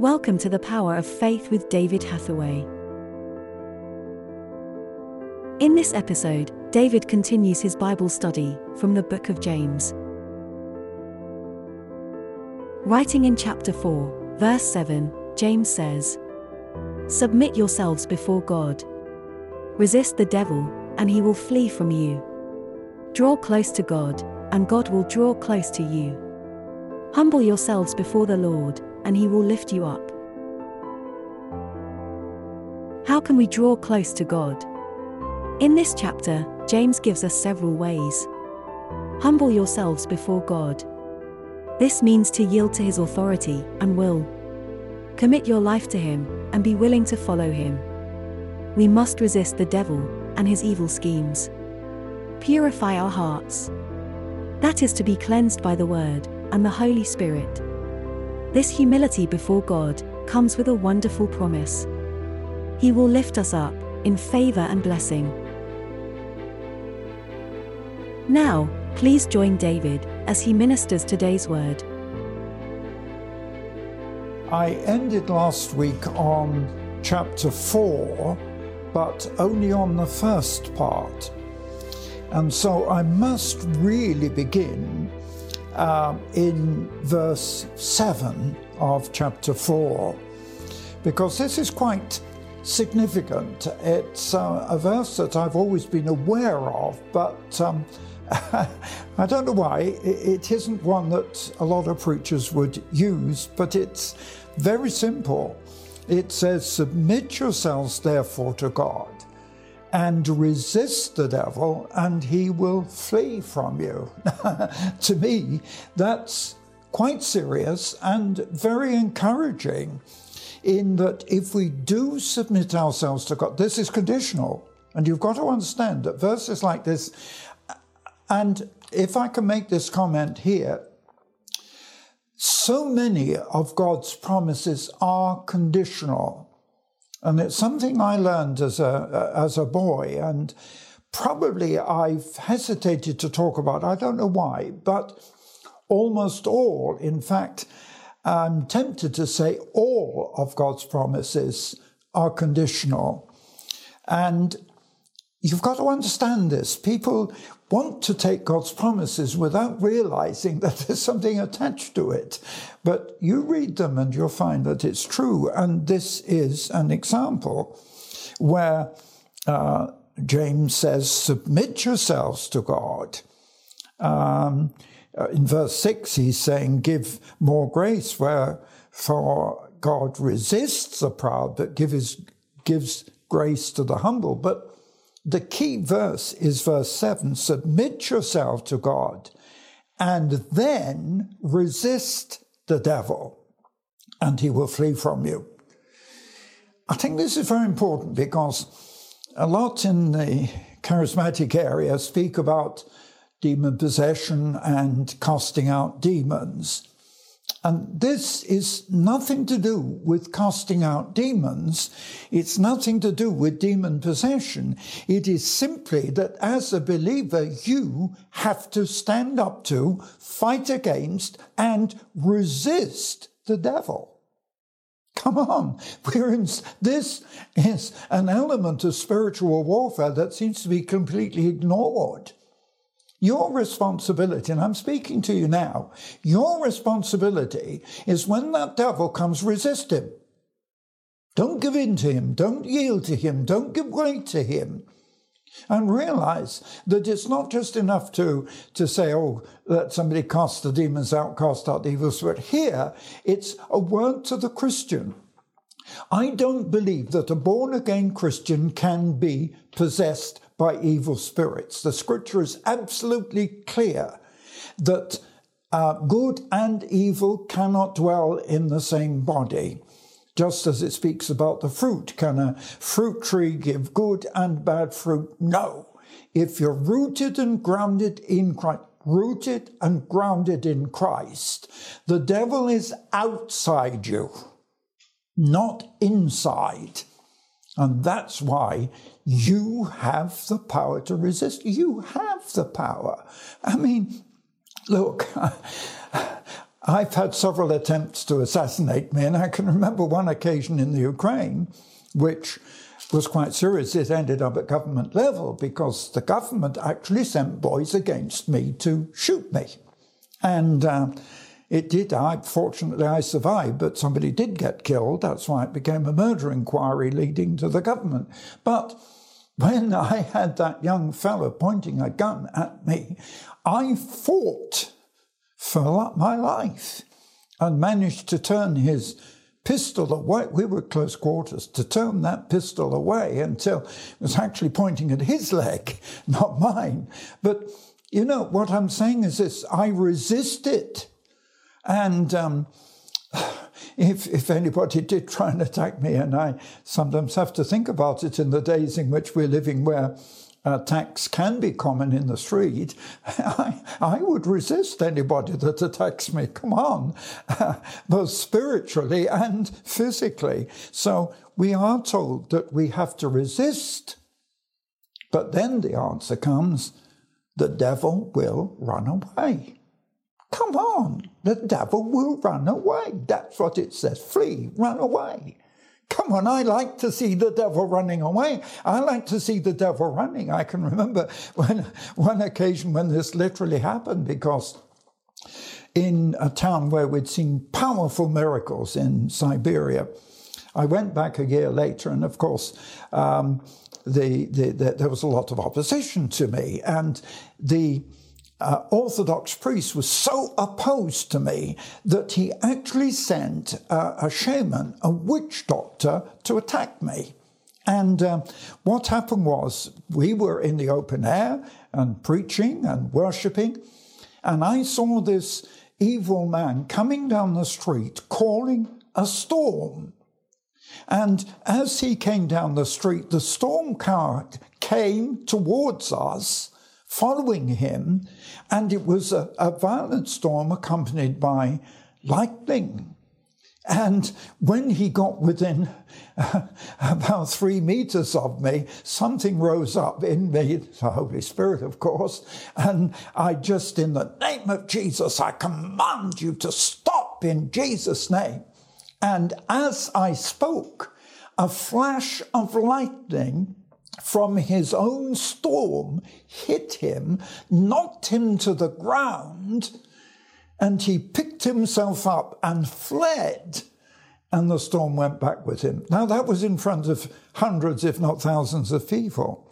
Welcome to the Power of Faith with David Hathaway. In this episode, David continues his Bible study from the book of James. Writing in chapter 4, verse 7, James says, Submit yourselves before God. Resist the devil, and he will flee from you. Draw close to God, and God will draw close to you. Humble yourselves before the Lord, and he will lift you up. How can we draw close to God? In this chapter, James gives us several ways. Humble yourselves before God. This means to yield to his authority and will. Commit your life to him and be willing to follow him. We must resist the devil and his evil schemes. Purify our hearts. That is to be cleansed by the Word and the Holy Spirit. This humility before God comes with a wonderful promise. He will lift us up in favor and blessing. Now, please join David as he ministers today's word. I ended last week on chapter 4, but only on the first part. And so I must really begin uh, in verse 7 of chapter 4, because this is quite significant. It's uh, a verse that I've always been aware of, but um, I don't know why. It isn't one that a lot of preachers would use, but it's very simple. It says, Submit yourselves therefore to God and resist the devil, and he will flee from you. to me, that's quite serious and very encouraging in that if we do submit ourselves to God, this is conditional. And you've got to understand that verses like this and if I can make this comment here, so many of God's promises are conditional. And it's something I learned as a, as a boy, and probably I've hesitated to talk about. I don't know why, but almost all, in fact, I'm tempted to say all of God's promises are conditional. And you've got to understand this. People want to take God's promises without realizing that there's something attached to it. But you read them and you'll find that it's true. And this is an example where uh, James says, Submit yourselves to God. Um, uh, in verse 6, he's saying, Give more grace, where for God resists the proud, but gives, gives grace to the humble. But the key verse is verse 7 Submit yourself to God and then resist the devil, and he will flee from you. I think this is very important because a lot in the charismatic area speak about demon possession and casting out demons. And this is nothing to do with casting out demons. It's nothing to do with demon possession. It is simply that as a believer, you have to stand up to, fight against, and resist the devil. Come on. We're in, this is an element of spiritual warfare that seems to be completely ignored. Your responsibility, and I'm speaking to you now, your responsibility is when that devil comes, resist him. Don't give in to him. Don't yield to him. Don't give way to him. And realize that it's not just enough to, to say, oh, let somebody cast the demons out, cast out the evil spirit. Here, it's a word to the Christian. I don't believe that a born again Christian can be possessed by evil spirits. The scripture is absolutely clear that uh, good and evil cannot dwell in the same body. Just as it speaks about the fruit. Can a fruit tree give good and bad fruit? No. If you're rooted and grounded in Christ, rooted and grounded in Christ, the devil is outside you, not inside. And that's why you have the power to resist. You have the power. I mean, look, I've had several attempts to assassinate me, and I can remember one occasion in the Ukraine, which was quite serious. It ended up at government level because the government actually sent boys against me to shoot me. And uh, it did. I fortunately I survived, but somebody did get killed. That's why it became a murder inquiry leading to the government. But when I had that young fellow pointing a gun at me, I fought for my life and managed to turn his pistol away. We were close quarters to turn that pistol away until it was actually pointing at his leg, not mine. But you know, what I'm saying is this I resisted. And um, if, if anybody did try and attack me, and I sometimes have to think about it in the days in which we're living where attacks can be common in the street, I, I would resist anybody that attacks me. Come on, both spiritually and physically. So we are told that we have to resist. But then the answer comes the devil will run away. Come on, the devil will run away. That's what it says. Flee, run away. Come on, I like to see the devil running away. I like to see the devil running. I can remember when one occasion when this literally happened because in a town where we'd seen powerful miracles in Siberia, I went back a year later, and of course, um, the, the, the, there was a lot of opposition to me, and the uh, Orthodox priest was so opposed to me that he actually sent uh, a shaman, a witch doctor, to attack me. And uh, what happened was we were in the open air and preaching and worshipping, and I saw this evil man coming down the street calling a storm. And as he came down the street, the storm cloud came towards us following him, and it was a, a violent storm accompanied by lightning. And when he got within uh, about three meters of me, something rose up in me, the Holy Spirit, of course, and I just, in the name of Jesus, I command you to stop in Jesus' name. And as I spoke, a flash of lightning from his own storm hit him, knocked him to the ground, and he picked himself up and fled. And the storm went back with him. Now, that was in front of hundreds, if not thousands, of people.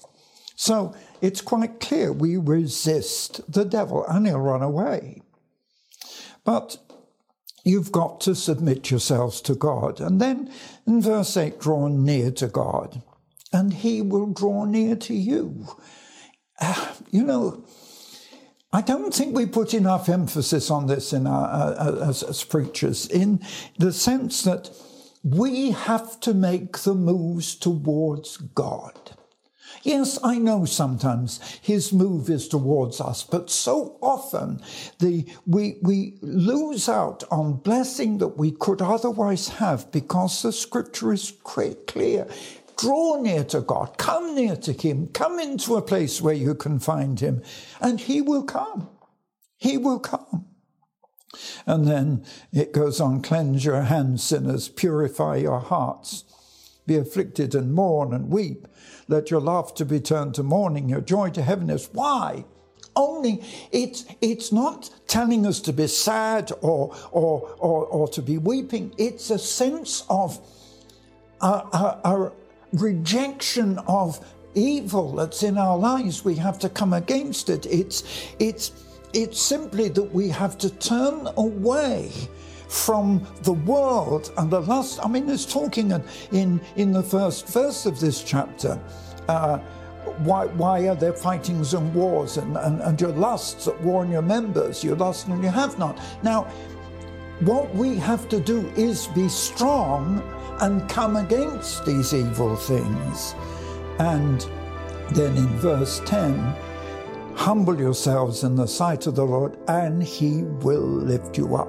So it's quite clear we resist the devil and he'll run away. But you've got to submit yourselves to God. And then in verse 8, draw near to God and he will draw near to you. Uh, you know, I don't think we put enough emphasis on this in our, uh, uh, as, as preachers, in the sense that we have to make the moves towards God. Yes, I know sometimes his move is towards us, but so often the, we, we lose out on blessing that we could otherwise have because the scripture is clear. Draw near to God, come near to Him, come into a place where you can find Him, and He will come. He will come. And then it goes on cleanse your hands, sinners, purify your hearts, be afflicted and mourn and weep. Let your laughter be turned to mourning, your joy to heaviness. Why? Only it's it's not telling us to be sad or or or, or to be weeping. It's a sense of a, a, a, rejection of evil that's in our lives. We have to come against it. It's, it's, it's simply that we have to turn away from the world and the lust. I mean, it's talking in, in the first verse of this chapter. Uh, why, why are there fightings and wars and, and, and your lusts at war in your members? You lust and you have not. Now, what we have to do is be strong and come against these evil things. And then in verse 10, humble yourselves in the sight of the Lord, and he will lift you up.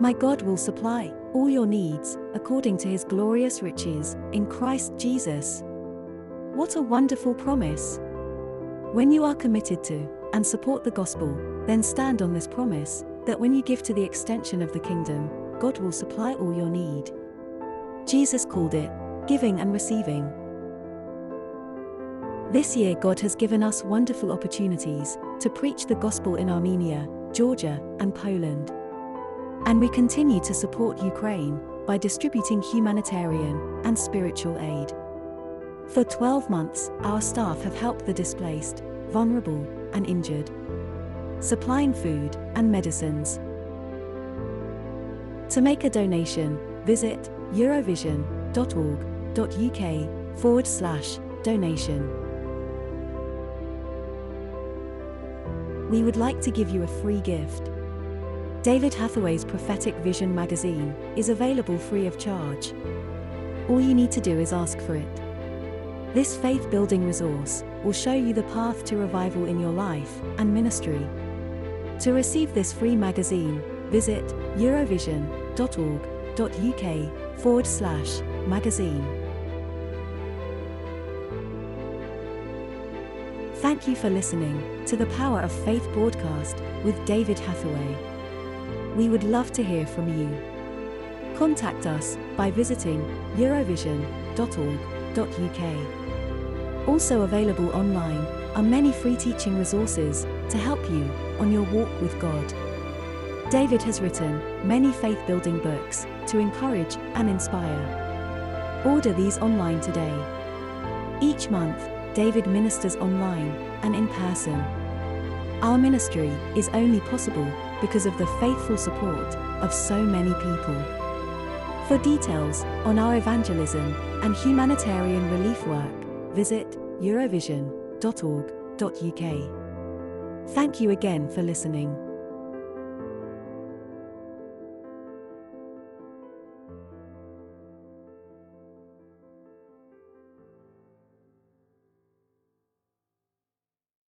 My God will supply all your needs according to his glorious riches in Christ Jesus. What a wonderful promise! When you are committed to and support the gospel, Then stand on this promise that when you give to the extension of the kingdom, God will supply all your need. Jesus called it giving and receiving. This year, God has given us wonderful opportunities to preach the gospel in Armenia, Georgia, and Poland. And we continue to support Ukraine by distributing humanitarian and spiritual aid. For 12 months, our staff have helped the displaced, vulnerable, and injured, supplying food and medicines. To make a donation, visit eurovision.org.uk forward slash donation. We would like to give you a free gift. David Hathaway's Prophetic Vision magazine is available free of charge. All you need to do is ask for it. This faith building resource will show you the path to revival in your life and ministry. To receive this free magazine, visit eurovision.org.uk forward slash magazine. Thank you for listening to the Power of Faith broadcast with David Hathaway. We would love to hear from you. Contact us by visiting eurovision.org.uk. Also available online are many free teaching resources to help you on your walk with God. David has written many faith building books to encourage and inspire. Order these online today. Each month, David ministers online and in person. Our ministry is only possible because of the faithful support of so many people. For details on our evangelism and humanitarian relief work, visit eurovision.org.uk. Thank you again for listening.